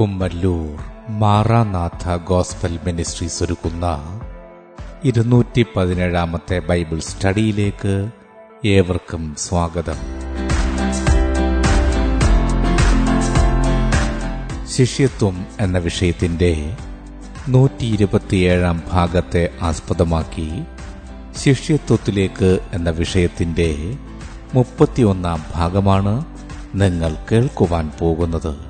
Kummallur Maranatha gospel ministries ഒരുക്കുന്ന ഇരുന്നൂറ്റി പതിനേഴാമത്തെ ബൈബിൾ സ്റ്റഡിയിലേക്ക് ഏവർക്കും സ്വാഗതം. ശിഷ്യത്വം എന്ന വിഷയത്തിന്റെ നൂറ്റി ഇരുപത്തിയേഴാം ഭാഗത്തെ ആസ്പദമാക്കി ശിഷ്യത്വത്തിലേക്ക് എന്ന വിഷയത്തിന്റെ മുപ്പത്തിയൊന്നാം ഭാഗമാണ് നിങ്ങൾ കേൾക്കുവാൻ പോകുന്നത്.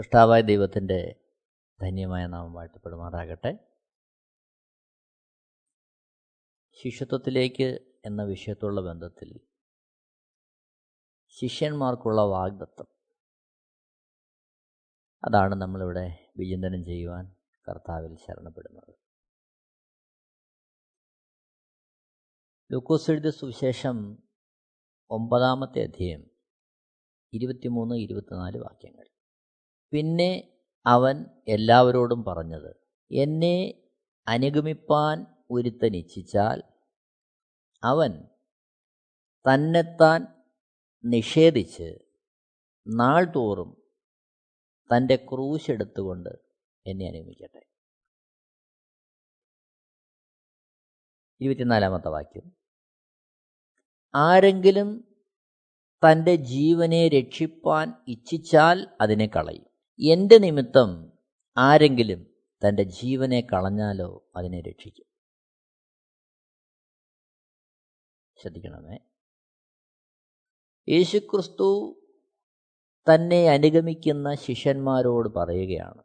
സൃഷ്ടാവായ ദൈവത്തിന്റെ ധന്യമായ നാമം വാഴ്ത്തപ്പെടുമാറാകട്ടെ. ശിഷ്യത്വത്തിലേക്ക് എന്ന വിഷയത്തുള്ള ബന്ധത്തിൽ ശിഷ്യന്മാർക്കുള്ള വാഗ്ദത്വം അതാണ് നമ്മളിവിടെ വിചിന്തനം ചെയ്യുവാൻ കർത്താവിൽ ശരണപ്പെടുന്നത്. ലൂക്കോസ് എഴുതിയ സുവിശേഷം ഒമ്പതാമത്തെ അധ്യയം ഇരുപത്തിമൂന്ന് ഇരുപത്തിനാല് വാക്യങ്ങൾ. പിന്നെ അവൻ എല്ലാവരോടും പറഞ്ഞത് എന്നെ അനുഗമിപ്പാൻ ഒരുത്തൻ ഇച്ഛിച്ചാൽ അവൻ തന്നെത്താൻ നിഷേധിച്ച് നാൾ തോറും തന്റെ ക്രൂശ് എടുത്തുകൊണ്ട് എന്നെ അനുഗമിക്കട്ടെ. ഇരുപത്തിനാലാമത്തെ വാക്യം. ആരെങ്കിലും തന്റെ ജീവനെ രക്ഷിപ്പാൻ ഇച്ഛിച്ചാൽ അതിനെ കളയും. എന്റെ നിമിത്തം ആരെങ്കിലും തന്റെ ജീവനെ കളഞ്ഞാലോ അതിനെ രക്ഷിക്കും. ശ്രദ്ധിക്കണമേ. യേശുക്രിസ്തു തന്നെ അനുഗമിക്കുന്ന ശിഷ്യന്മാരോട് പറയുകയാണ്.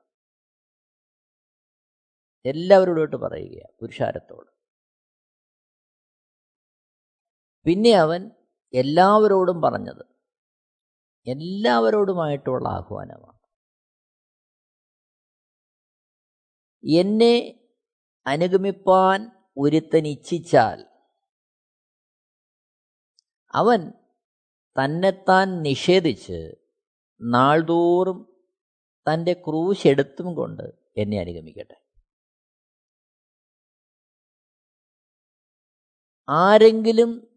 എല്ലാവരോടോട്ട് പറയുകയാണ് പുരുഷാരത്തോട്. പിന്നെ അവൻ എല്ലാവരോടും പറഞ്ഞത് എല്ലാവരോടുമായിട്ടുള്ള ആഹ്വാനമാണ്. എന്നെ അനുഗമിപ്പാൻ ഒരുത്തൻ ഇച്ഛിച്ചാൽ അവൻ തന്നെത്താൻ നിഷേധിച്ച് നാൾതോറും തന്റെ ക്രൂശ് എടുത്തും കൊണ്ട് എന്നെ അനുഗമിക്കട്ടെ. ആരെങ്കിലും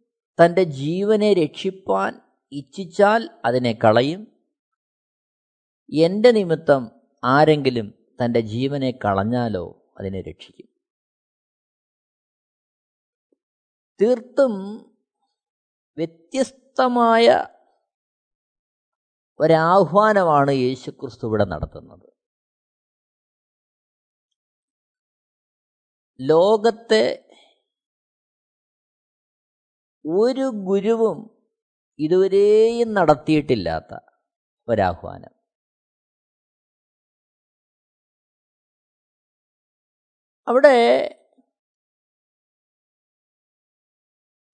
തന്റെ ജീവനെ രക്ഷിപ്പാൻ ഇച്ഛിച്ചാൽ അതിനെ കളയും. എന്റെ നിമിത്തം ആരെങ്കിലും തന്റെ ജീവനെ കളഞ്ഞാലോ അതിനെ രക്ഷിക്കും. തീർത്തും വ്യത്യസ്തമായ ഒരാഹ്വാനമാണ് യേശുക്രിസ്തു ഇവിടെ നടത്തുന്നത്. ലോകത്തെ ഒരു ഗുരുവും ഇതുവരെയും നടത്തിയിട്ടില്ലാത്ത ഒരാഹ്വാനം. അവിടെ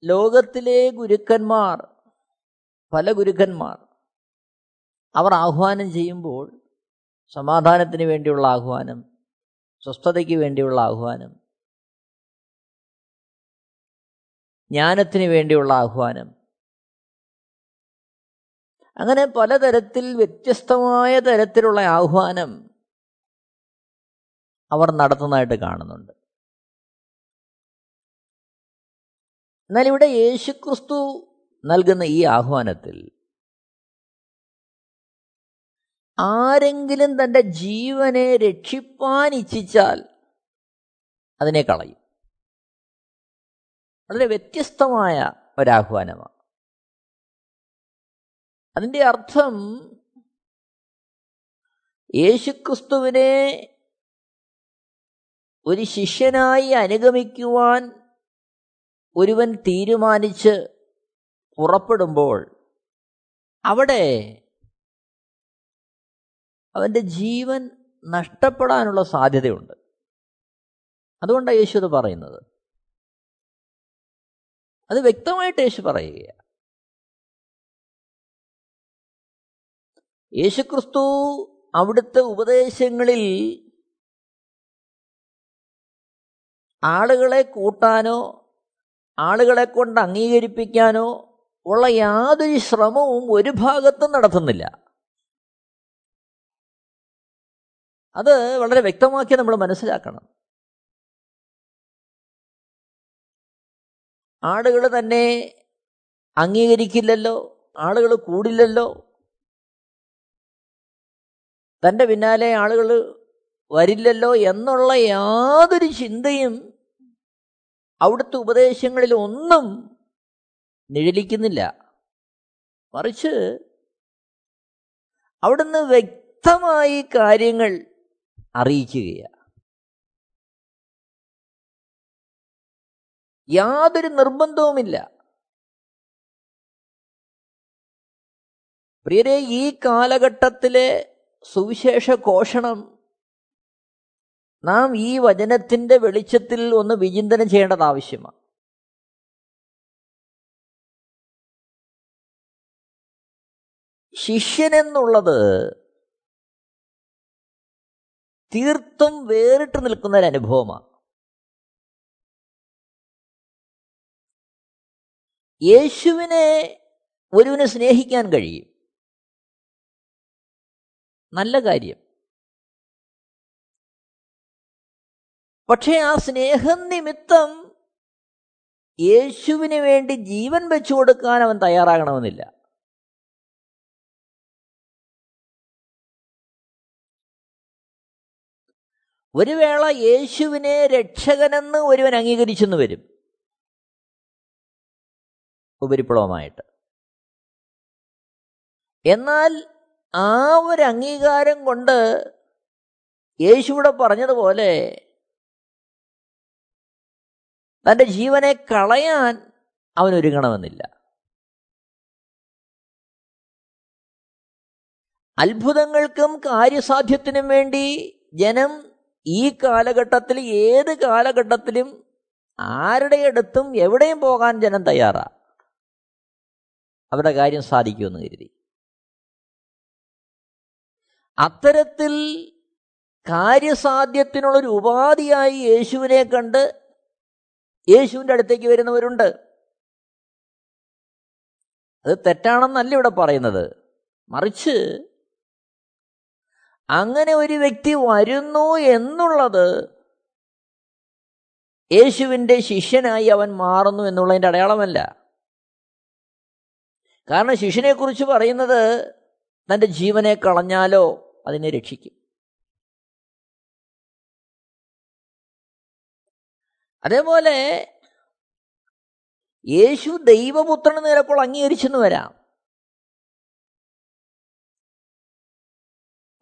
ലോകത്തിലെ ഗുരുക്കന്മാർ പല ഗുരുക്കന്മാർ അവർ ആഹ്വാനം ചെയ്യുമ്പോൾ സമാധാനത്തിന് വേണ്ടിയുള്ള ആഹ്വാനം സ്വസ്ഥതയ്ക്ക് വേണ്ടിയുള്ള ആഹ്വാനം ജ്ഞാനത്തിന് വേണ്ടിയുള്ള ആഹ്വാനം. അങ്ങനെ പലതരത്തിൽ വ്യത്യസ്തമായ തരത്തിലുള്ള ആഹ്വാനം അവർ നടത്തുന്നതായിട്ട് കാണുന്നുണ്ട്. എന്നാൽ ഇവിടെ യേശുക്രിസ്തു നൽകുന്ന ഈ ആഹ്വാനത്തിൽ ആരെങ്കിലും തന്റെ ജീവനെ രക്ഷിപ്പാൻ ഇച്ഛിച്ചാൽ അതിനെ കളയും. വളരെ വ്യത്യസ്തമായ ഒരാഹ്വാനമാണ്. അതിന്റെ അർത്ഥം യേശുക്രിസ്തുവിനെ ഒരു ശിഷ്യനായി അനുഗമിക്കുവാൻ ഒരുവൻ തീരുമാനിച്ച് പുറപ്പെടുമ്പോൾ അവിടെ അവന്റെ ജീവൻ നഷ്ടപ്പെടാനുള്ള സാധ്യതയുണ്ട്. അതുകൊണ്ടാണ് യേശു അത് പറയുന്നത്. അത് വ്യക്തമായിട്ട് യേശു പറയുകയാണ്. യേശുക്രിസ്തു അവിടുത്തെ ഉപദേശങ്ങളിൽ ആളുകളെ കൂട്ടാനോ ആളുകളെ കൊണ്ട് അംഗീകരിപ്പിക്കാനോ ഉള്ള യാതൊരു ശ്രമവും ഒരു ഭാഗത്തും നടത്തുന്നില്ല. അത് വളരെ വ്യക്തമാക്കി നമ്മൾ മനസ്സിലാക്കണം. ആളുകൾ തന്നെ അംഗീകരിക്കില്ലല്ലോ ആളുകൾ കൂടില്ലല്ലോ. തന്റെ പിന്നാലെ ആളുകൾ വരില്ലല്ലോ എന്നുള്ള യാതൊരു ചിന്തയും അവിടുത്തെ ഉപദേശങ്ങളിൽ ഒന്നും നിഴലിക്കുന്നില്ല. മറിച്ച് അവിടുന്ന് വ്യക്തമായി കാര്യങ്ങൾ അറിയിക്കുകയാണ് യാതൊരു നിർബന്ധവുമില്ല. പ്രിയരെ ഈ കാലഘട്ടത്തിലെ സുവിശേഷ ഘോഷണം നാം ഈ വചനത്തിന്റെ വെളിച്ചത്തിൽ ഒന്ന് വിചിന്തനം ചെയ്യേണ്ടത് ആവശ്യമാണ്. ശിഷ്യനെന്നുള്ളത് തീർത്തും വേറിട്ട് നിൽക്കുന്ന ഒരു അനുഭവമാണ്. യേശുവിനെ ഒരുവിനെ സ്നേഹിക്കാൻ കഴിയും. നല്ല കാര്യം. പക്ഷേ ആ സ്നേഹം നിമിത്തം യേശുവിന് വേണ്ടി ജീവൻ വെച്ചു കൊടുക്കാൻ അവൻ തയ്യാറാകണമെന്നില്ല. ഒരു വേള യേശുവിനെ രക്ഷകനെന്ന് ഒരുവൻ അംഗീകരിച്ചെന്ന് വരും. ഉപരിപ്ലവമായിട്ട്. എന്നാൽ ആ ഒരു അംഗീകാരം കൊണ്ട് യേശുവിടെ പറഞ്ഞതുപോലെ തന്റെ ജീവനെ കളയാൻ അവൻ ഒരുങ്ങണമെന്നില്ല അത്ഭുതങ്ങൾക്കും കാര്യസാധ്യത്തിനും വേണ്ടി ജനം ഈ കാലഘട്ടത്തിൽ ഏത് കാലഘട്ടത്തിലും ആരുടെ അടുത്തും എവിടെയും പോകാൻ ജനം തയ്യാറാ. അവരുടെ കാര്യം സാധിക്കുമെന്ന് കരുതി. അത്തരത്തിൽ കാര്യസാധ്യത്തിനുള്ളൊരു ഉപാധിയായി യേശുവിനെ കണ്ട് യേശുവിന്റെ അടുത്തേക്ക് വരുന്നവരുണ്ട്. അത് തെറ്റാണെന്നല്ല ഇവിടെ പറയുന്നത്. മറിച്ച് അങ്ങനെ ഒരു വ്യക്തി വരുന്നു എന്നുള്ളത് യേശുവിന്റെ ശിഷ്യനായി അവൻ മാറുന്നു എന്നുള്ളതിന്റെ അടയാളമല്ല. കാരണം ശിഷ്യനെക്കുറിച്ച് പറയുന്നത് തന്റെ ജീവനെ കളഞ്ഞാലോ അതിനെ രക്ഷിക്കും. അതേപോലെ യേശു ദൈവപുത്രൻ ചിലപ്പോൾ അംഗീകരിച്ചെന്ന് വരാം.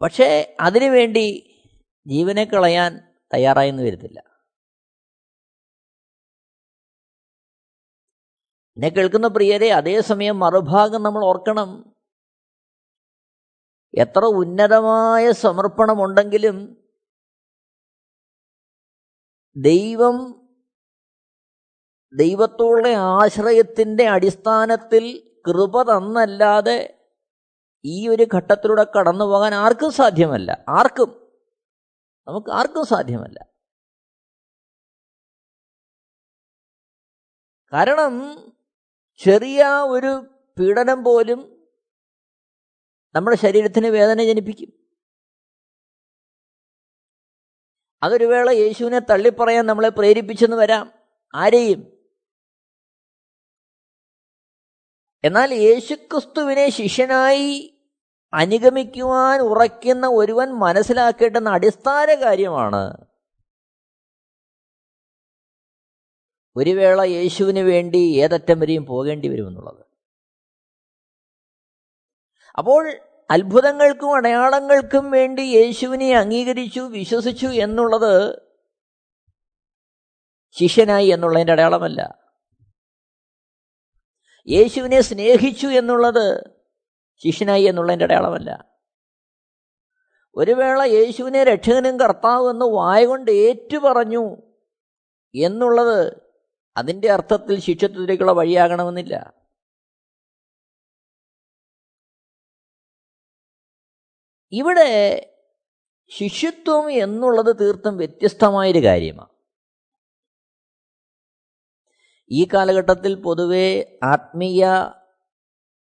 പക്ഷേ അതിനു വേണ്ടി ജീവനെ കളയാൻ തയ്യാറായെന്ന് വരുന്നില്ല എന്നെ കേൾക്കുന്ന പ്രിയരെ അതേസമയം മറുഭാഗം നമ്മൾ ഓർക്കണം. എത്ര ഉന്നതമായ സമർപ്പണമുണ്ടെങ്കിലും ദൈവം ദൈവത്തോടുള്ള ആശ്രയത്തിന്റെ അടിസ്ഥാനത്തിൽ കൃപ തന്നല്ലാതെ ഈ ഒരു ഘട്ടത്തിലൂടെ കടന്നു പോകാൻ ആർക്കും സാധ്യമല്ല. ആർക്കും. നമുക്ക് ആർക്കും സാധ്യമല്ല. കാരണം ചെറിയ ഒരു പീഡനം പോലും നമ്മുടെ ശരീരത്തിന് വേദന ജനിപ്പിക്കും. അതൊരു വേള യേശുവിനെ തള്ളിപ്പറയാൻ നമ്മളെ പ്രേരിപ്പിച്ചെന്ന് വരാം. ആരെയും എന്നാൽ യേശുക്രിസ്തുവിനെ ശിഷ്യനായി അനുഗമിക്കുവാൻ ഉറയ്ക്കുന്ന ഒരുവൻ മനസ്സിലാക്കേണ്ടുന്ന അടിസ്ഥാന കാര്യമാണ്. ഒരു വേള യേശുവിന് വേണ്ടി ഏതറ്റം വരെയും പോകേണ്ടി വരുമെന്നുള്ളത്. അപ്പോൾ അത്ഭുതങ്ങൾക്കും അടയാളങ്ങൾക്കും വേണ്ടി യേശുവിനെ അംഗീകരിച്ചു വിശ്വസിച്ചു എന്നുള്ളത് ശിഷ്യനായി എന്നുള്ളതിന്റെ അടയാളമല്ല. യേശുവിനെ സ്നേഹിച്ചു എന്നുള്ളത് ശിഷ്യനായി എന്നുള്ളതിന്റെ അടയാളമല്ല. ഒരു വേള യേശുവിനെ രക്ഷകനും കർത്താവ് എന്ന് വായകൊണ്ട് ഏറ്റുപറഞ്ഞു എന്നുള്ളത് അതിന്റെ അർത്ഥത്തിൽ ശിക്ഷത്തിലേക്കുള്ള വഴിയാകണമെന്നില്ല. ഇവിടെ ശിഷ്യത്വം എന്നുള്ളത് തീർത്തും വ്യത്യസ്തമായൊരു കാര്യമാണ്. ഈ കാലഘട്ടത്തിൽ പൊതുവെ ആത്മീയ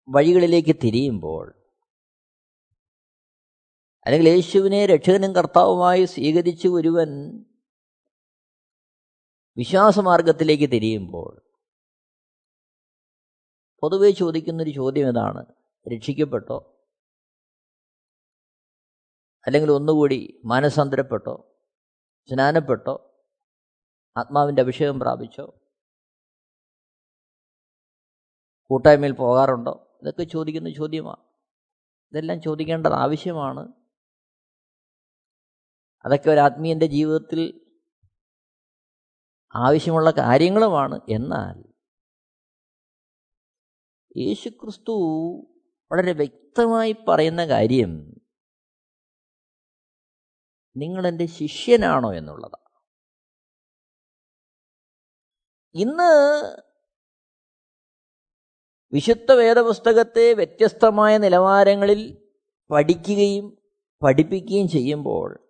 വഴികളിലേക്ക് തിരിയുമ്പോൾ അല്ലെങ്കിൽ യേശുവിനെ രക്ഷകനും കർത്താവുമായി സ്വീകരിച്ച് ഒരുവൻ വിശ്വാസമാർഗത്തിലേക്ക് തിരിയുമ്പോൾ പൊതുവെ ചോദിക്കുന്നൊരു ചോദ്യം ഇതാണ് രക്ഷിക്കപ്പെട്ടോ? അല്ലെങ്കിൽ ഒന്നുകൂടി മാനസാന്തരപ്പെട്ടോ? സ്നാനപ്പെട്ടോ? ആത്മാവിന്റെ അഭിഷേകം പ്രാപിച്ചോ? കൂട്ടായ്മയിൽ പോകാറുണ്ടോ? ഇതൊക്കെ ചോദിക്കുന്ന ചോദ്യമാണ് ഇതെല്ലാം ചോദിക്കേണ്ടത് ആവശ്യമാണ്. അതൊക്കെ ഒരു ആത്മീയന്റെ ജീവിതത്തിൽ ആവശ്യമുള്ള കാര്യങ്ങളുമാണ്. എന്നാൽ യേശുക്രിസ്തു വളരെ വ്യക്തമായി പറയുന്ന കാര്യം നിങ്ങളെന്റെ ശിഷ്യനാണോ എന്നുള്ളതാണ് ഇന്ന് വിശുദ്ധ വേദപുസ്തകത്തെ വ്യത്യസ്തമായ നിലവാരങ്ങളിൽ പഠിക്കുകയും പഠിപ്പിക്കുകയും ചെയ്യുമ്പോൾ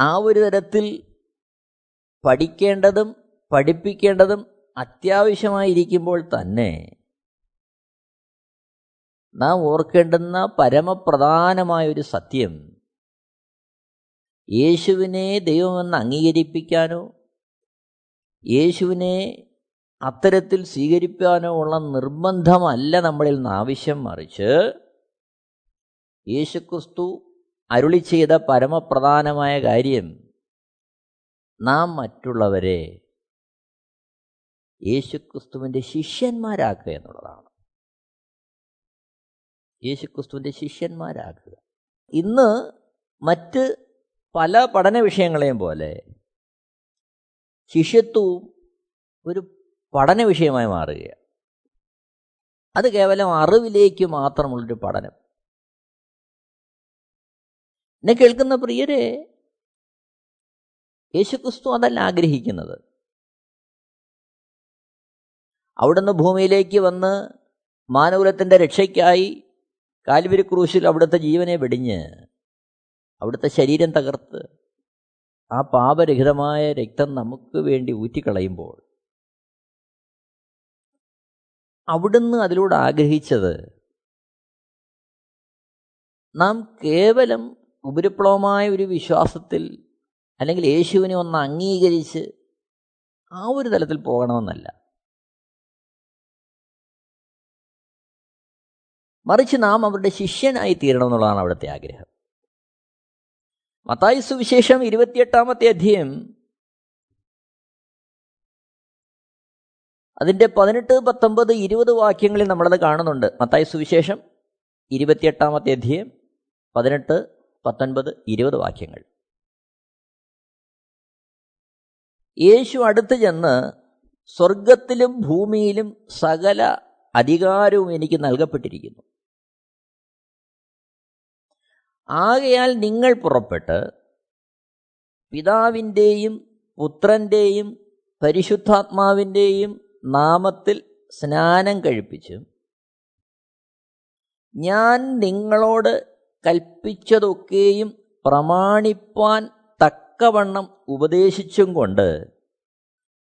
ആ ഒരു തരത്തിൽ പഠിക്കേണ്ടതും പഠിപ്പിക്കേണ്ടതും അത്യാവശ്യമായിരിക്കുമ്പോൾ തന്നെ നാം ഓർക്കേണ്ടുന്ന പരമപ്രധാനമായൊരു സത്യം യേശുവിനെ ദൈവമെന്ന് അംഗീകരിപ്പിക്കാനോ യേശുവിനെ അത്തരത്തിൽ സ്വീകരിക്കാനോ ഉള്ള നിർബന്ധമല്ല നമ്മളിൽ നിന്ന് ആവശ്യം മറിച്ച് യേശുക്രിസ്തു അരുളി ചെയ്ത പരമപ്രധാനമായ കാര്യം നാം മറ്റുള്ളവരെ യേശുക്രിസ്തുവിന്റെ ശിഷ്യന്മാരാക്കുക എന്നുള്ളതാണ്. യേശുക്രിസ്തുവിന്റെ ശിഷ്യന്മാരാക്കുക. ഇന്ന് മറ്റ് പല പഠന വിഷയങ്ങളെയും പോലെ ശിഷ്യത്വവും ഒരു പഠന വിഷയമായി മാറുകയാണ്. അത് കേവലം അറിവിലേക്ക് മാത്രമുള്ളൊരു പഠനം. എന്നെ കേൾക്കുന്ന പ്രിയരെ യേശുക്രിസ്തു അതല്ല ആഗ്രഹിക്കുന്നത്. അവിടുന്ന് ഭൂമിയിലേക്ക് വന്ന് മാനകുലത്തിന്റെ രക്ഷയ്ക്കായി കാൽവരി ക്രൂശിൽ അവിടുത്തെ ജീവനെ വെടിഞ്ഞ് അവിടുത്തെ ശരീരം തകർത്ത് ആ പാപരഹിതമായ രക്തം നമുക്ക് വേണ്ടി ഊറ്റിക്കളയുമ്പോൾ അവിടുന്ന് അതിലൂടെ ആഗ്രഹിച്ചത്. നാം കേവലം ഉപരിപ്ലവമായ ഒരു വിശ്വാസത്തിൽ അല്ലെങ്കിൽ യേശുവിനെ ഒന്ന് അംഗീകരിച്ച് ആ ഒരു തലത്തിൽ പോകണമെന്നല്ല. മറിച്ച് നാം അവരുടെ ശിഷ്യനായി തീരണമെന്നുള്ളതാണ് അവിടുത്തെ ആഗ്രഹം. മത്തായി സുവിശേഷം ഇരുപത്തിയെട്ടാമത്തെ അധ്യയം അതിന്റെ പതിനെട്ട് പത്തൊമ്പത് ഇരുപത് വാക്യങ്ങളിൽ നമ്മളത് കാണുന്നുണ്ട്. മത്തായ സുവിശേഷം ഇരുപത്തിയെട്ടാമത്തെ അധ്യയം പതിനെട്ട് പത്തൊൻപത് ഇരുപത് വാക്യങ്ങൾ. യേശു അടുത്ത് ചെന്ന് സ്വർഗത്തിലും ഭൂമിയിലും സകല അധികാരവും എനിക്ക് നൽകപ്പെട്ടിരിക്കുന്നു. ആകയാൽ നിങ്ങൾ പുറപ്പെട്ട് പിതാവിന്റെയും പുത്രന്റെയും പരിശുദ്ധാത്മാവിന്റെയും നാമത്തിൽ സ്നാനം കഴിപ്പിച്ചും. ഞാൻ നിങ്ങളോട് കൽപ്പിച്ചതൊക്കെയും പ്രമാണിപ്പാൻ തക്കവണ്ണം ഉപദേശിച്ചും കൊണ്ട്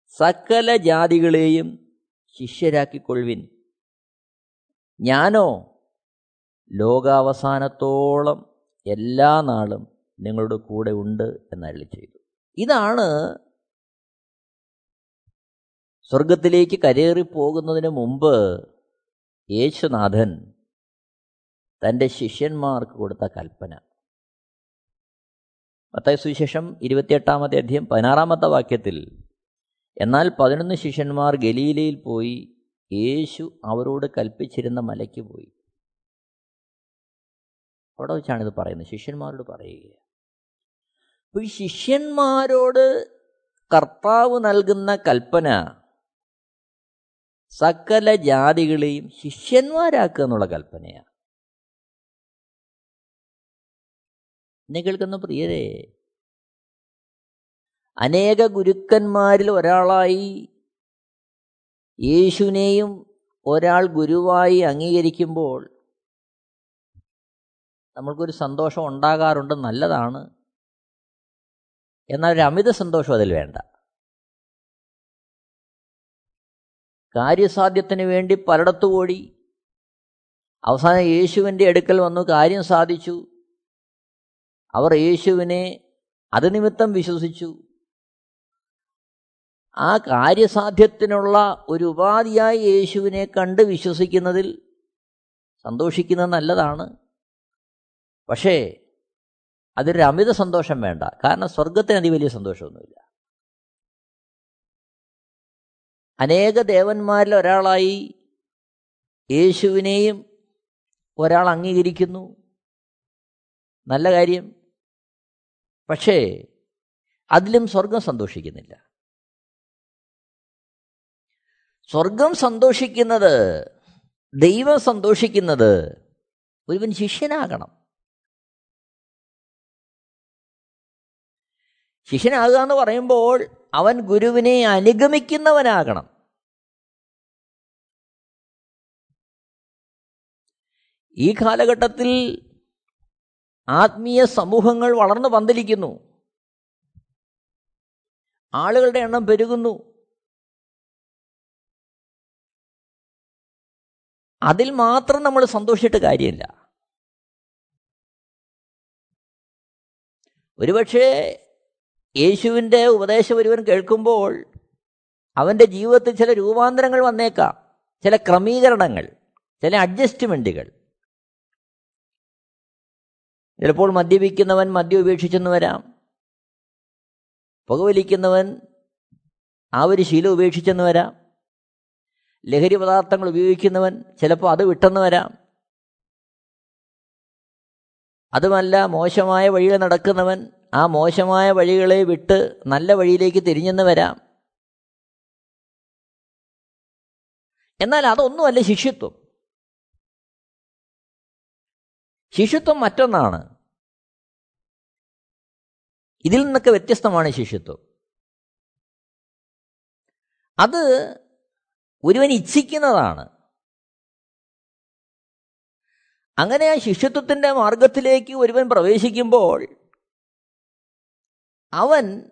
സകല ജാതികളെയും ശിഷ്യരാക്കിക്കൊള്ളുവിൻ. ഞാനോ ലോകാവസാനത്തോളം എല്ലാ നാളും നിങ്ങളുടെ കൂടെ ഉണ്ട് എന്നരളി ചെയ്തു. ഇതാണ് സ്വർഗത്തിലേക്ക് കരേറി പോകുന്നതിന് മുമ്പ് യേശുനാഥൻ തന്റെ ശിഷ്യന്മാർക്ക് കൊടുത്ത കൽപ്പന. മത്തായ സുവിശേഷം ഇരുപത്തിയെട്ടാമത്തെ അധ്യയം പതിനാറാമത്തെ വാക്യത്തിൽ എന്നാൽ പതിനൊന്ന് ശിഷ്യന്മാർ ഗലീലയിൽ പോയി യേശു അവരോട് കൽപ്പിച്ചിരുന്ന മലയ്ക്ക് പോയി. അവിടെ വെച്ചാണ് ഇത് പറയുന്നത്. ശിഷ്യന്മാരോട് പറയുക ഈ ശിഷ്യന്മാരോട് കർത്താവ് നൽകുന്ന കൽപ്പന സകല ജാതികളെയും ശിഷ്യന്മാരാക്കുക എന്നുള്ള കൽപ്പനയാണ്. എന്നെ കേൾക്കുന്ന പ്രിയരെ അനേക ഗുരുക്കന്മാരിൽ ഒരാളായി യേശുവിനെയും ഒരാൾ ഗുരുവായി അംഗീകരിക്കുമ്പോൾ നമ്മൾക്കൊരു സന്തോഷം ഉണ്ടാകാറുണ്ട് നല്ലതാണ്. എന്നാൽ ഒരു അമിത സന്തോഷം അതിൽ വേണ്ട. കാര്യസാധ്യത്തിന് വേണ്ടി പലയിടത്തു ഓടി. അവസാനം യേശുവിന്റെ അടുക്കൽ വന്നു കാര്യം സാധിച്ചു. അവർ യേശുവിനെ അത് നിമിത്തം വിശ്വസിച്ചു. ആ കാര്യസാധ്യത്തിനുള്ള ഒരു ഉപാധിയായി യേശുവിനെ കണ്ട് വിശ്വസിക്കുന്നതിൽ സന്തോഷിക്കുന്നത് നല്ലതാണ്. പക്ഷേ അതൊരു അമിത സന്തോഷം വേണ്ട. കാരണം സ്വർഗത്തിന് അതി വലിയ സന്തോഷമൊന്നുമില്ല. അനേക ദേവന്മാരിൽ ഒരാളായി യേശുവിനെയും ഒരാൾ അംഗീകരിക്കുന്നു. നല്ല കാര്യം. പക്ഷേ അതിലും സ്വർഗം സന്തോഷിക്കുന്നില്ല. സ്വർഗം സന്തോഷിക്കുന്നത് ദൈവം സന്തോഷിക്കുന്നത് ഒരുവൻ ശിഷ്യനാകണം. ശിഷ്യനാകുക എന്ന് പറയുമ്പോൾ അവൻ ഗുരുവിനെ അനുഗമിക്കുന്നവനാകണം. ഈ കാലഘട്ടത്തിൽ ആത്മീയ സമൂഹങ്ങൾ വളർന്നു പന്തലിക്കുന്നു ആളുകളുടെ എണ്ണം പെരുകുന്നു. അതിൽ മാത്രം നമ്മൾ സന്തോഷിച്ചിട്ട് കാര്യമില്ല. ഒരുപക്ഷെ യേശുവിന്റെ ഉപദേശം ഒരുവൻ കേൾക്കുമ്പോൾ അവന്റെ ജീവിതത്തിൽ ചില രൂപാന്തരങ്ങൾ വന്നേക്കാം. ചില ക്രമീകരണങ്ങൾ ചില അഡ്ജസ്റ്റ്മെന്റുകൾ. ചിലപ്പോൾ മദ്യപിക്കുന്നവൻ മദ്യം ഉപേക്ഷിച്ചെന്ന് വരാം. പുകവലിക്കുന്നവൻ ആ ഒരു ശീലം ഉപേക്ഷിച്ചെന്ന് വരാം. ലഹരി പദാർത്ഥങ്ങൾ ഉപയോഗിക്കുന്നവൻ ചിലപ്പോൾ അത് വിട്ടെന്ന് വരാം. അതുമല്ല മോശമായ വഴിയിൽ നടക്കുന്നവൻ ആ മോശമായ വഴികളെ വിട്ട് നല്ല വഴിയിലേക്ക് തിരിഞ്ഞെന്ന് വരാം. എന്നാൽ അതൊന്നുമല്ല ശിഷ്യത്വം. ശിഷ്യത്വം മറ്റൊന്നാണ്. ഇതിൽ നിന്നൊക്കെ വ്യത്യസ്തമാണ് ശിഷ്യത്വം. അത് ഒരുവൻ ഇച്ഛിക്കുന്നതാണ്. അങ്ങനെ ആ ശിഷ്യത്വത്തിന്റെ മാർഗത്തിലേക്ക് ഒരുവൻ പ്രവേശിക്കുമ്പോൾ അവൻ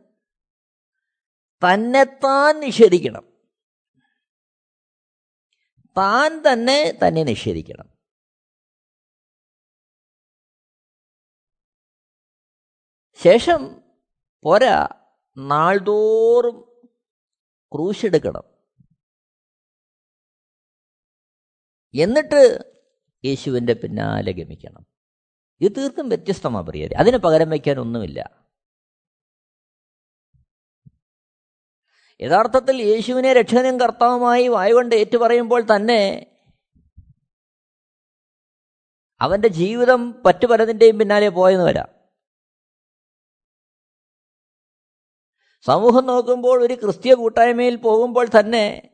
തന്നെത്താൻ നിഷേധിക്കണം. താൻ തന്നെ തന്നെ നിഷേധിക്കണം. ശേഷം പോരാ നാൾതോറും ക്രൂശെടുക്കണം. എന്നിട്ട് യേശുവിന്റെ പിന്നാലെ ഗമിക്കണം. ഇത് തീർത്തും വ്യത്യസ്തമാണ് പ്രിയരെ. അതിന് പകരം വയ്ക്കാൻ ഒന്നുമില്ല. യഥാർത്ഥത്തിൽ യേശുവിനെ രക്ഷകനും കർത്താവുമായി വായുകൊണ്ട് ഏറ്റുപറയുമ്പോൾ തന്നെ അവന്റെ ജീവിതം പറ്റു പലതിന്റെയും പിന്നാലെ പോയെന്ന് വരാം. സമൂഹം നോക്കുമ്പോൾ ഒരു ക്രിസ്തീയ കൂട്ടായ്മയിൽ പോകുമ്പോൾ തന്നെ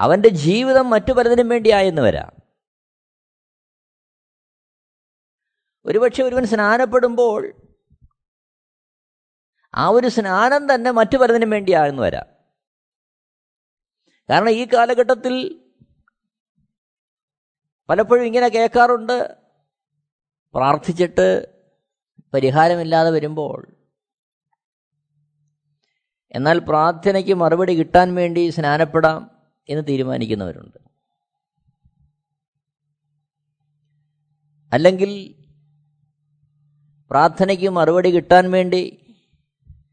അവന്റെ ജീവിതം മറ്റു പലതിനും വേണ്ടിയായെന്ന് വരാം. ഒരുപക്ഷെ ഒരുവൻ സ്നാനപ്പെടുമ്പോൾ ആ ഒരു സ്നാനം തന്നെ മറ്റു പലതിനും വേണ്ടിയാണെന്ന് വരാം. കാരണം ഈ കാലഘട്ടത്തിൽ പലപ്പോഴും ഇങ്ങനെ കേൾക്കാറുണ്ട്. പ്രാർത്ഥിച്ചിട്ട് പരിഹാരമില്ലാതെ വരുമ്പോൾ. എന്നാൽ പ്രാർത്ഥനയ്ക്ക് മറുപടി കിട്ടാൻ വേണ്ടി സ്നാനപ്പെടാം എന്ന് തീരുമാനിക്കുന്നവരുണ്ട്. അല്ലെങ്കിൽ പ്രാർത്ഥനയ്ക്ക് മറുപടി കിട്ടാൻ വേണ്ടി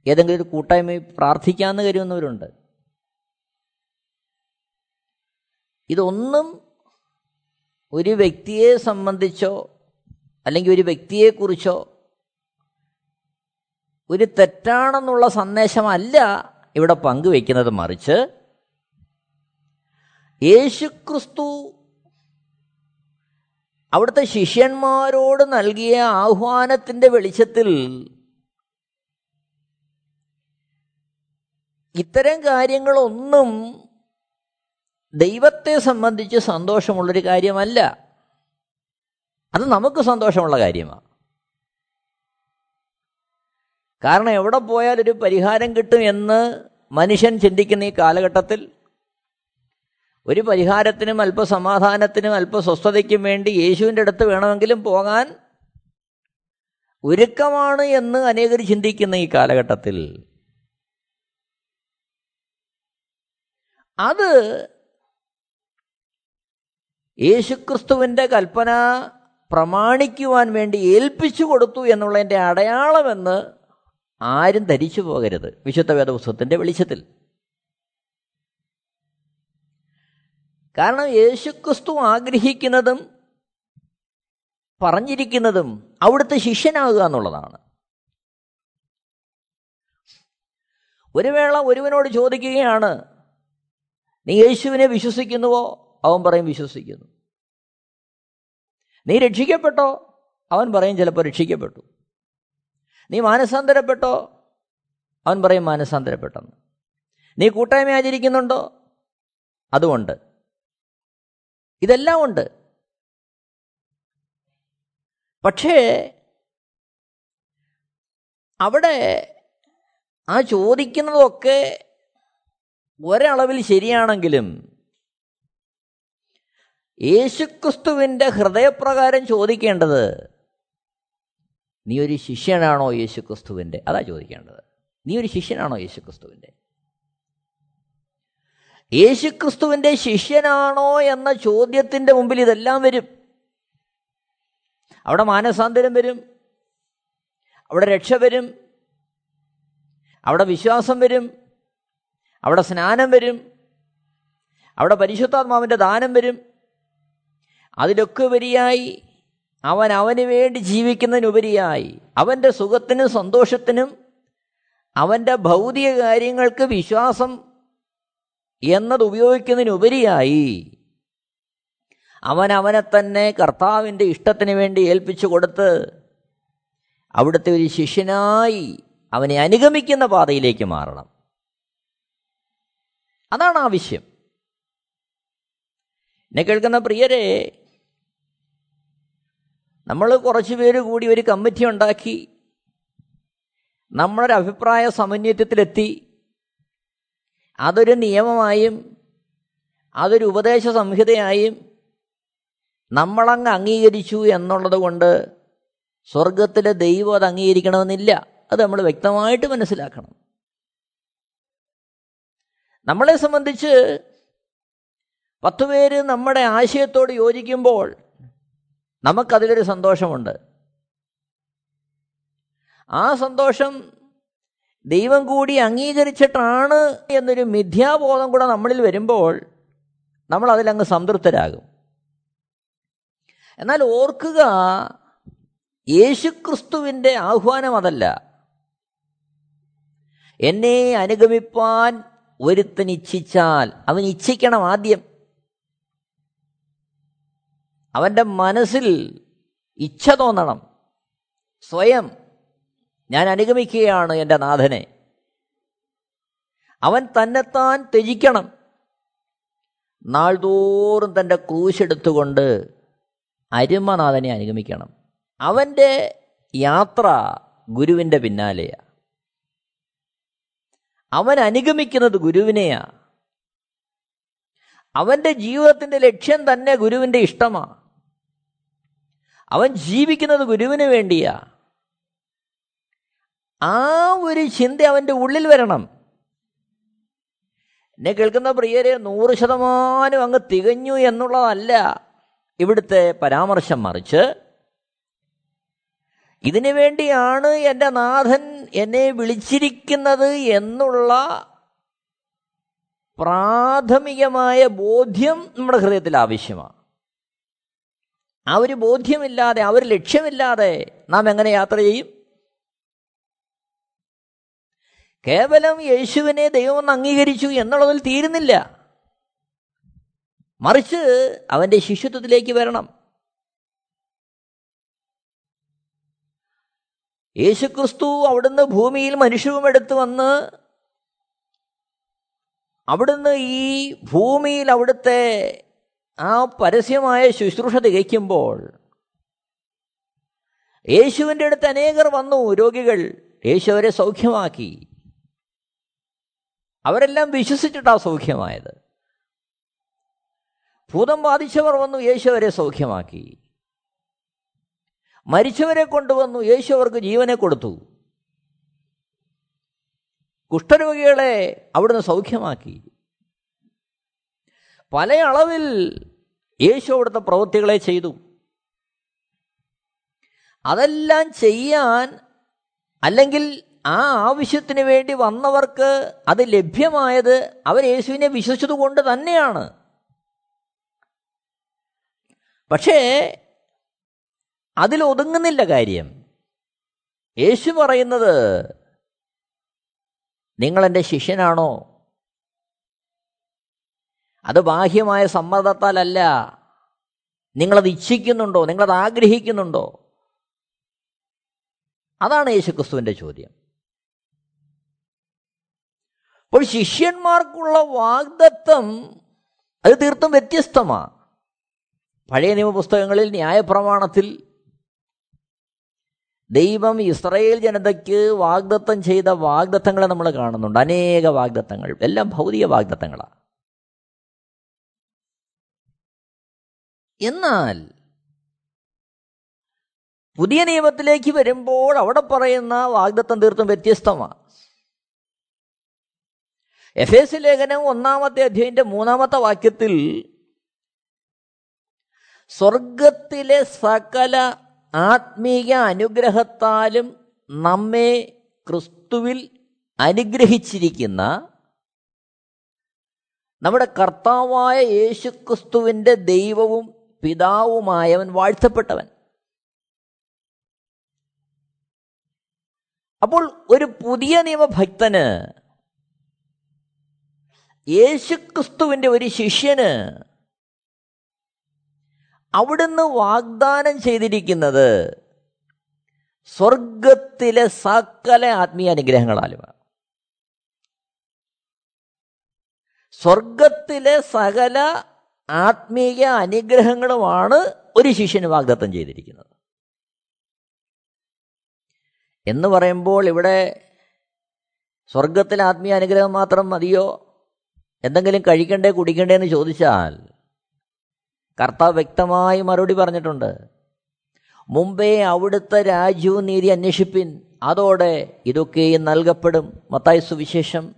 ഏതെങ്കിലും ഒരു കൂട്ടായ്മ പ്രാർത്ഥിക്കാമെന്ന് കരുതുന്നവരുണ്ട്. ഇതൊന്നും ഒരു വ്യക്തിയെ സംബന്ധിച്ചോ അല്ലെങ്കിൽ ഒരു വ്യക്തിയെക്കുറിച്ചോ ഒരു തെറ്റാണെന്നുള്ള സന്ദേശമല്ല ഇവിടെ പങ്കുവെക്കുന്നത്. മറിച്ച് യേശുക്രിസ്തു അവിടുത്തെ ശിഷ്യന്മാരോട് നൽകിയ ആഹ്വാനത്തിന്റെ വെളിച്ചത്തിൽ ഇത്തരം കാര്യങ്ങളൊന്നും ദൈവത്തെ സംബന്ധിച്ച് സന്തോഷമുള്ളൊരു കാര്യമല്ല. അത് നമുക്ക് സന്തോഷമുള്ള കാര്യമാണ് കാരണം എവിടെ പോയാൽ ഒരു പരിഹാരം കിട്ടും എന്ന് മനുഷ്യൻ ചിന്തിക്കുന്ന ഈ കാലഘട്ടത്തിൽ ഒരു പരിഹാരത്തിനും അല്പസമാധാനത്തിനും അല്പസ്വസ്ഥതയ്ക്കും വേണ്ടി യേശുവിന്റെ അടുത്ത് വേണമെങ്കിലും പോകാൻ ഒരുക്കമാണ് എന്ന് അനേകർ ചിന്തിക്കുന്ന ഈ കാലഘട്ടത്തിൽ. അത് യേശുക്രിസ്തുവിന്റെ കൽപ്പന പ്രമാണിക്കുവാൻ വേണ്ടി ഏൽപ്പിച്ചു കൊടുത്തു എന്നുള്ളതിന്റെ അടയാളമെന്ന് ആരും ധരിച്ചു പോകരുത്. വിശുദ്ധ വേദപുസ്തകത്തിന്റെ വെളിച്ചത്തിൽ. കാരണം യേശുക്രിസ്തു ആഗ്രഹിക്കുന്നതും പറഞ്ഞിരിക്കുന്നതും അവിടുത്തെ ശിഷ്യനാകുക എന്നുള്ളതാണ്. ഒരു വേള ഒരുവനോട് ചോദിക്കുകയാണ് നീ യേശുവിനെ വിശ്വസിക്കുന്നുവോ? അവൻ പറയും വിശ്വസിക്കുന്നു. നീ രക്ഷിക്കപ്പെട്ടോ? അവൻ പറയും ചിലപ്പോൾ രക്ഷിക്കപ്പെട്ടു. നീ മാനസാന്തരപ്പെട്ടോ? അവൻ പറയും മാനസാന്തരപ്പെട്ടെന്ന്. നീ കൂട്ടായ്മ ആചരിക്കുന്നുണ്ടോ അതുകൊണ്ട് ഇതെല്ലാം ഉണ്ട്. പക്ഷേ അവിടെ ആ ചോദിക്കുന്നതൊക്കെ ഒരളവിൽ ശരിയാണെങ്കിലും യേശുക്രിസ്തുവിന്റെ ഹൃദയപ്രകാരം ചോദിക്കേണ്ടത് നീ ഒരു ശിഷ്യനാണോ യേശുക്രിസ്തുവിന്റെ അതാ ചോദിക്കേണ്ടത്. നീ ഒരു ശിഷ്യനാണോ യേശുക്രിസ്തുവിന്റെ യേശുക്രിസ്തുവിന്റെ ശിഷ്യനാണോ? എന്ന ചോദ്യത്തിന്റെ മുമ്പിൽ ഇതെല്ലാം വരും. അവിടെ മാനസാന്തരം വരും. അവിടെ രക്ഷ വരും. അവിടെ വിശ്വാസം വരും. അവിടെ സ്നാനം വരും. അവിടെ പരിശുദ്ധാത്മാവിന്റെ ദാനം വരും. അതിലൊക്കെ ഉപരിയായി അവൻ അവന് വേണ്ടി ജീവിക്കുന്നതിനുപരിയായി അവന്റെ സുഖത്തിനും സന്തോഷത്തിനും അവന്റെ ഭൗതിക കാര്യങ്ങൾക്ക് വിശ്വാസം എന്നത് ഉപയോഗിക്കുന്നതിനുപരിയായി അവൻ അവനെ തന്നെ കർത്താവിന്റെ ഇഷ്ടത്തിന് വേണ്ടി ഏൽപ്പിച്ചു കൊടുത്ത് അവിടുത്തെ ഒരു ശിഷ്യനായി അവനെ അനുഗമിക്കുന്ന പാതയിലേക്ക് മാറണം. അതാണ് ആവശ്യം എന്നെ കേൾക്കുന്ന പ്രിയരെ നമ്മൾ കുറച്ച് പേര് കൂടി ഒരു കമ്മിറ്റി ഉണ്ടാക്കി നമ്മളൊരു അഭിപ്രായ സമന്വയത്തിലെത്തി അതൊരു നിയമമായും അതൊരു ഉപദേശ സംഹിതയായും നമ്മളങ്ങ് അംഗീകരിച്ചു എന്നുള്ളത് കൊണ്ട് സ്വർഗത്തിലെ ദൈവം അത് അംഗീകരിക്കണമെന്നില്ല. അത് നമ്മൾ വ്യക്തമായിട്ട് മനസ്സിലാക്കണം. നമ്മളെ സംബന്ധിച്ച് പത്ത് പേര് നമ്മുടെ ആശയത്തോട് യോജിക്കുമ്പോൾ നമുക്കതിലൊരു സന്തോഷമുണ്ട്. ആ സന്തോഷം ദൈവം കൂടി അംഗീകരിച്ചിട്ടാണ് എന്നൊരു മിഥ്യാബോധം കൂടെ നമ്മളിൽ വരുമ്പോൾ നമ്മൾ അതിലങ്ങ് സംതൃപ്തരാകും. എന്നാൽ ഓർക്കുക യേശുക്രിസ്തുവിന്റെ ആഹ്വാനം അതല്ല. എന്നെ അനുഗമിപ്പാൻ ഒരുത്തൻ ഇച്ഛിച്ചാൽ അവൻ ഇച്ഛിക്കണം ആദ്യം. അവന്റെ മനസ്സിൽ ഇച്ഛ തോന്നണം. സ്വയം ഞാൻ അനുഗമിക്കുകയാണ് എന്റെ നാഥനെ. അവൻ തന്നെത്താൻ ത്യജിക്കണം. നാൾതോറും തന്റെ ക്രൂശെടുത്തുകൊണ്ട് അരുമനാഥനെ അനുഗമിക്കണം. അവന്റെ യാത്ര ഗുരുവിന്റെ പിന്നാലെയാ. അവൻ അനുഗമിക്കുന്നത് ഗുരുവിനെയാ. അവന്റെ ജീവിതത്തിന്റെ ലക്ഷ്യം തന്നെ ഗുരുവിന്റെ ഇഷ്ടമാ. അവൻ ജീവിക്കുന്നത് ഗുരുവിന് വേണ്ടിയാ. ആ ഒരു ചിന്ത അവന്റെ ഉള്ളിൽ വരണം. എന്നെ കേൾക്കുന്ന പ്രിയരെ നൂറ് ശതമാനം അങ്ങ് തികഞ്ഞു എന്നുള്ളതല്ല ഇവിടുത്തെ പരാമർശം മറിച്ച് ഇതിനു വേണ്ടിയാണ് എന്റെ നാഥൻ എന്നെ വിളിച്ചിരിക്കുന്നത് എന്നുള്ള പ്രാഥമികമായ ബോധ്യം നമ്മുടെ ഹൃദയത്തിൽ ആവശ്യമാണ്. ആ ഒരു ബോധ്യമില്ലാതെ ആ ഒരു ലക്ഷ്യമില്ലാതെ നാം എങ്ങനെ യാത്ര ചെയ്യും? കേവലം യേശുവിനെ ദൈവം അംഗീകരിച്ചു എന്നുള്ളതിൽ തീരുന്നില്ല. മറിച്ച് അവന്റെ ശിശുത്വത്തിലേക്ക് വരണം. യേശുക്രിസ്തു അവിടുന്ന് ഭൂമിയിൽ മനുഷ്യവും എടുത്തു വന്ന് അവിടുന്ന് ഈ ഭൂമിയിൽ അവിടുത്തെ ആ പരസ്യമായ ശുശ്രൂഷ തികയ്ക്കുമ്പോൾ യേശുവിന്റെ അടുത്ത് അനേകർ വന്നു രോഗികൾ യേശു അവരെ സൗഖ്യമാക്കി. അവരെല്ലാം വിശ്വസിച്ചിട്ടാണ് സൗഖ്യമായത്. ഭൂതം ബാധിച്ചവർ വന്നു യേശു അവരെ സൗഖ്യമാക്കി. മരിച്ചവരെ കൊണ്ടുവന്നു യേശു അവർക്ക് ജീവനെ കൊടുത്തു. കുഷ്ഠരോഗികളെ അവിടുന്ന് സൗഖ്യമാക്കി. പല അളവിൽ യേശു അവിടുത്തെ പ്രവൃത്തികളെ ചെയ്തു. അതെല്ലാം ചെയ്യാൻ അല്ലെങ്കിൽ ആ ആവശ്യത്തിന് വേണ്ടി വന്നവർക്ക് അത് ലഭ്യമായത് അവർ യേശുവിനെ വിശ്വസിച്ചതുകൊണ്ട് തന്നെയാണ്. പക്ഷേ അതിലൊതുങ്ങുന്നില്ല കാര്യം. യേശു പറയുന്നത് നിങ്ങളെന്റെ ശിഷ്യനാണോ? അത് ബാഹ്യമായ സമ്മർദ്ദത്താലല്ല. നിങ്ങളത് ഇച്ഛിക്കുന്നുണ്ടോ? നിങ്ങളത് ആഗ്രഹിക്കുന്നുണ്ടോ? അതാണ് യേശുക്രിസ്തുവിന്റെ ചോദ്യം. അപ്പോൾ ശിഷ്യന്മാർക്കുള്ള വാഗ്ദത്വം അത് തീർത്തും വ്യത്യസ്തമാണ് പഴയ നിയമപുസ്തകങ്ങളിൽ ന്യായപ്രമാണത്തിൽ ദൈവം ഇസ്രയേൽ ജനതയ്ക്ക് വാഗ്ദത്തം ചെയ്ത വാഗ്ദത്തങ്ങളെ നമ്മൾ കാണുന്നുണ്ട്. അനേക വാഗ്ദത്തങ്ങൾ. എല്ലാം ഭൗതിക വാഗ്ദത്തങ്ങളാണ് എന്നാൽ പുതിയ നിയമത്തിലേക്ക് വരുമ്പോൾ അവിടെ പറയുന്ന വാഗ്ദത്തം തീർത്തും വ്യത്യസ്തമാണ് എഫ് എസ് ലേഖനം ഒന്നാമത്തെ അധ്യയന്റെ മൂന്നാമത്തെ വാക്യത്തിൽ സ്വർഗത്തിലെ സകല ആത്മീയ അനുഗ്രഹത്താലും നമ്മെ ക്രിസ്തുവിൽ അനുഗ്രഹിച്ചിരിക്കുന്ന നമ്മുടെ കർത്താവായ യേശുക്രിസ്തുവിന്റെ ദൈവവും പിതാവുമായവൻ വാഴ്ത്തപ്പെട്ടവൻ. അപ്പോൾ ഒരു പുതിയ നിയമഭക്തന് യേശുക്രിസ്തുവിന്റെ ഒരു ശിഷ്യന് അവിടുന്ന് വാഗ്ദാനം ചെയ്തിരിക്കുന്നത് സ്വർഗത്തിലെ സകല ആത്മീയ അനുഗ്രഹങ്ങളാലുമാണ് സ്വർഗത്തിലെ സകല ആത്മീയ അനുഗ്രഹങ്ങളുമാണ് ഒരു ശിഷ്യന് വാഗ്ദത്തം ചെയ്തിരിക്കുന്നത്. എന്ന് പറയുമ്പോൾ ഇവിടെ സ്വർഗത്തിലെ ആത്മീയ അനുഗ്രഹം മാത്രം മതിയോ? എന്തെങ്കിലും കഴിക്കണ്ടേ കുടിക്കണ്ടേ എന്ന് ചോദിച്ചാൽ കർത്താവ് വ്യക്തമായി മറുപടി പറഞ്ഞിട്ടുണ്ട്. മുമ്പേ അവിടുത്തെ രാജ്യവും നീതി അന്വേഷിപ്പിൻ അതോടെ ഇതൊക്കെയും നൽകപ്പെടും. മത്തായ സുവിശേഷം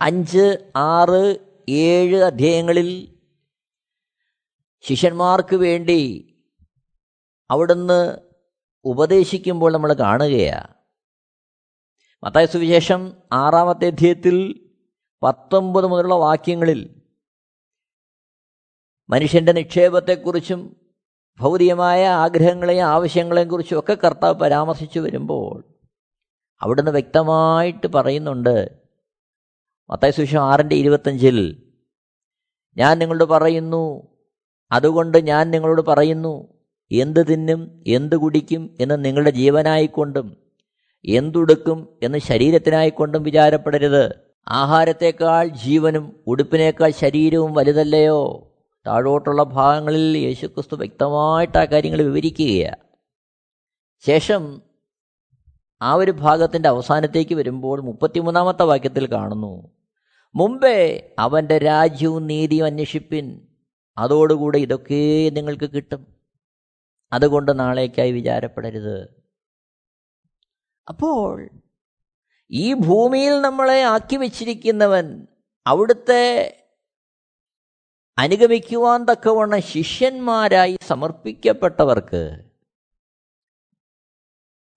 അഞ്ച് ആറ് ഏഴ് അധ്യായങ്ങളിൽ ശിഷ്യന്മാർക്ക് വേണ്ടി അവിടുന്ന് ഉപദേശിക്കുമ്പോൾ നമ്മൾ കാണുകയാണ് മത്തായ സുവിശേഷം ആറാമത്തെ അധ്യായത്തിൽ പത്തൊമ്പത് മുതലുള്ള വാക്യങ്ങളിൽ മനുഷ്യന്റെ നിക്ഷേപത്തെക്കുറിച്ചും ഭൗതികമായ ആഗ്രഹങ്ങളെയും ആവശ്യങ്ങളെയും കുറിച്ചും ഒക്കെ കർത്താവ് പരാമർശിച്ചു വരുമ്പോൾ അവിടുന്ന് വ്യക്തമായിട്ട് പറയുന്നുണ്ട്. മത്തായ സുവിശേഷം ആറിന്റെ ഇരുപത്തഞ്ചിൽ ഞാൻ നിങ്ങളോട് പറയുന്നു അതുകൊണ്ട് ഞാൻ നിങ്ങളോട് പറയുന്നു എന്ത് തിന്നും എന്ത് കുടിക്കും എന്ന് നിങ്ങളുടെ ജീവനായിക്കൊണ്ടും എന്തുടുക്കും എന്ന് ശരീരത്തിനായിക്കൊണ്ടും വിചാരപ്പെടരുത്. ആഹാരത്തേക്കാൾ ജീവനും ഉടുപ്പിനേക്കാൾ ശരീരവും വലുതല്ലയോ? താഴോട്ടുള്ള ഭാഗങ്ങളിൽ യേശുക്രിസ്തു വ്യക്തമായിട്ട് ആ കാര്യങ്ങൾ വിവരിക്കുകയാണ്. ശേഷം ആ ഒരു ഭാഗത്തിന്റെ അവസാനത്തേക്ക് വരുമ്പോൾ മുപ്പത്തിമൂന്നാമത്തെ വാക്യത്തിൽ കാണുന്നു മുമ്പേ അവന്റെ രാജ്യവും നീതിയും അന്വേഷിപ്പിൻ. അതോടുകൂടെ ഇതൊക്കെ നിങ്ങൾക്ക് കിട്ടും. അതുകൊണ്ട് നാളേക്കായി വിചാരപ്പെടരുത്. അപ്പോൾ ഈ ഭൂമിയിൽ നമ്മളെ ആക്കി വച്ചിരിക്കുന്നവൻ അവിടുത്തെ അനുഗമിക്കുവാൻ തക്കവണ്ണം ശിഷ്യന്മാരായി സമർപ്പിക്കപ്പെട്ടവർക്ക്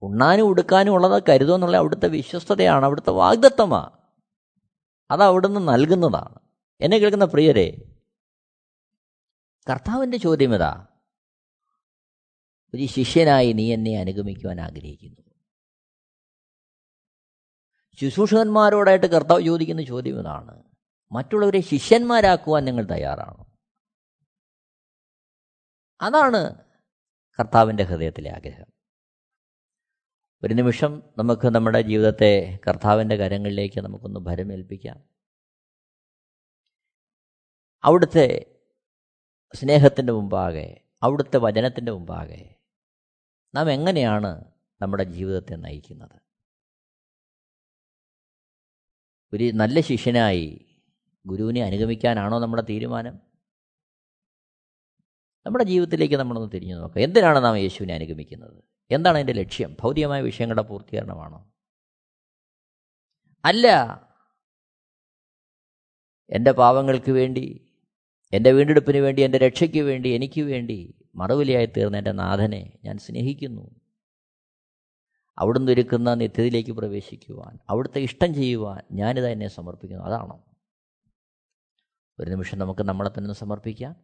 ഉണ്ണാനും ഉടുക്കാനും ഉള്ളത് കരുതുമെന്നുള്ള അവിടുത്തെ വിശ്വസ്തതയാണ് അവിടുത്തെ വാഗ്ദത്തമാണ് അത് അവിടുന്ന് നൽകുന്നതാണ്. എന്നെ കേൾക്കുന്ന പ്രിയരെ കർത്താവിന്റെ ചോദ്യം ഇതാ. ഒരു ശിഷ്യനായി നീ എന്നെ അനുഗമിക്കുവാൻ ആഗ്രഹിക്കുന്നു. ശുശ്രൂഷകന്മാരോടായിട്ട് കർത്താവ് ചോദിക്കുന്ന ചോദ്യം ഇതാണ്. മറ്റുള്ളവരെ ശിഷ്യന്മാരാക്കുവാൻ നിങ്ങൾ തയ്യാറാണ്. അതാണ് കർത്താവിന്റെ ഹൃദയത്തിലെ ആഗ്രഹം. ഒരു നിമിഷം നമുക്ക് നമ്മുടെ ജീവിതത്തെ കർത്താവിന്റെ കരങ്ങളിലേക്ക് നമുക്കൊന്ന് ഭരമേൽപ്പിക്കാം. അവിടുത്തെ സ്നേഹത്തിന്റെ മുമ്പാകെ അവിടുത്തെ വചനത്തിന്റെ മുമ്പാകെ നാം എങ്ങനെയാണ് നമ്മുടെ ജീവിതത്തെ നയിക്കുന്നത്? ഒരു നല്ല ശിഷ്യനായി ഗുരുവിനെ അനുഗമിക്കാനാണോ നമ്മുടെ തീരുമാനം? നമ്മുടെ ജീവിതത്തിലേക്ക് നമ്മളൊന്ന് തിരിഞ്ഞു നോക്കുക എന്തിനാണ് നാം യേശുവിനെ അനുഗമിക്കുന്നത്? എന്താണ് അതിന്റെ ലക്ഷ്യം? ഭൗതികമായ വിഷയങ്ങളുടെ പൂർത്തീകരണമാണോ? അല്ല. എന്റെ പാവങ്ങൾക്ക് വേണ്ടി എന്റെ വീണ്ടെടുപ്പിന് വേണ്ടി എന്റെ രക്ഷയ്ക്ക് വേണ്ടി എനിക്ക് വേണ്ടി മറുവിലയായി തീർന്ന എന്റെ നാഥനെ ഞാൻ സ്നേഹിക്കുന്നു. അവിടുന്ന് ഒരുക്കുന്ന നിത്യതയിലേക്ക് പ്രവേശിക്കുവാൻ അവിടുത്തെ ഇഷ്ടം ചെയ്യുവാൻ ഞാനിത് എന്നെ സമർപ്പിക്കുന്നു. അതാണോ? ഒരു നിമിഷം നമുക്ക് നമ്മളെ തന്നെ ഒന്ന് സമർപ്പിക്കാം.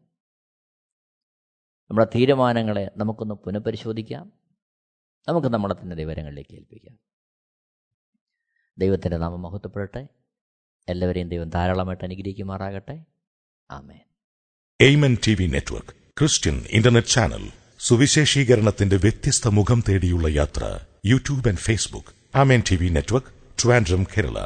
നമ്മുടെ തീരുമാനങ്ങളെ നമുക്കൊന്ന് പുനഃപരിശോധിക്കാം. നമുക്ക് നമ്മളെ തന്നെ ദൈവരങ്ങളിലേക്ക് ഏൽപ്പിക്കാം. ദൈവത്തിന്റെ നാമം മഹത്വപ്പെടട്ടെ. എല്ലാവരെയും ദൈവം ധാരാളമായിട്ട് അനുഗ്രഹിക്കുമാറാകട്ടെ. ആമേൻ. Amen T V network Christian internet channel സുവിശേഷീകരണത്തിന്റെ വ്യത്യസ്ത മുഖം തേടിയുള്ള യാത്ര YouTube and Facebook Amen T V network Trivandrum Kerala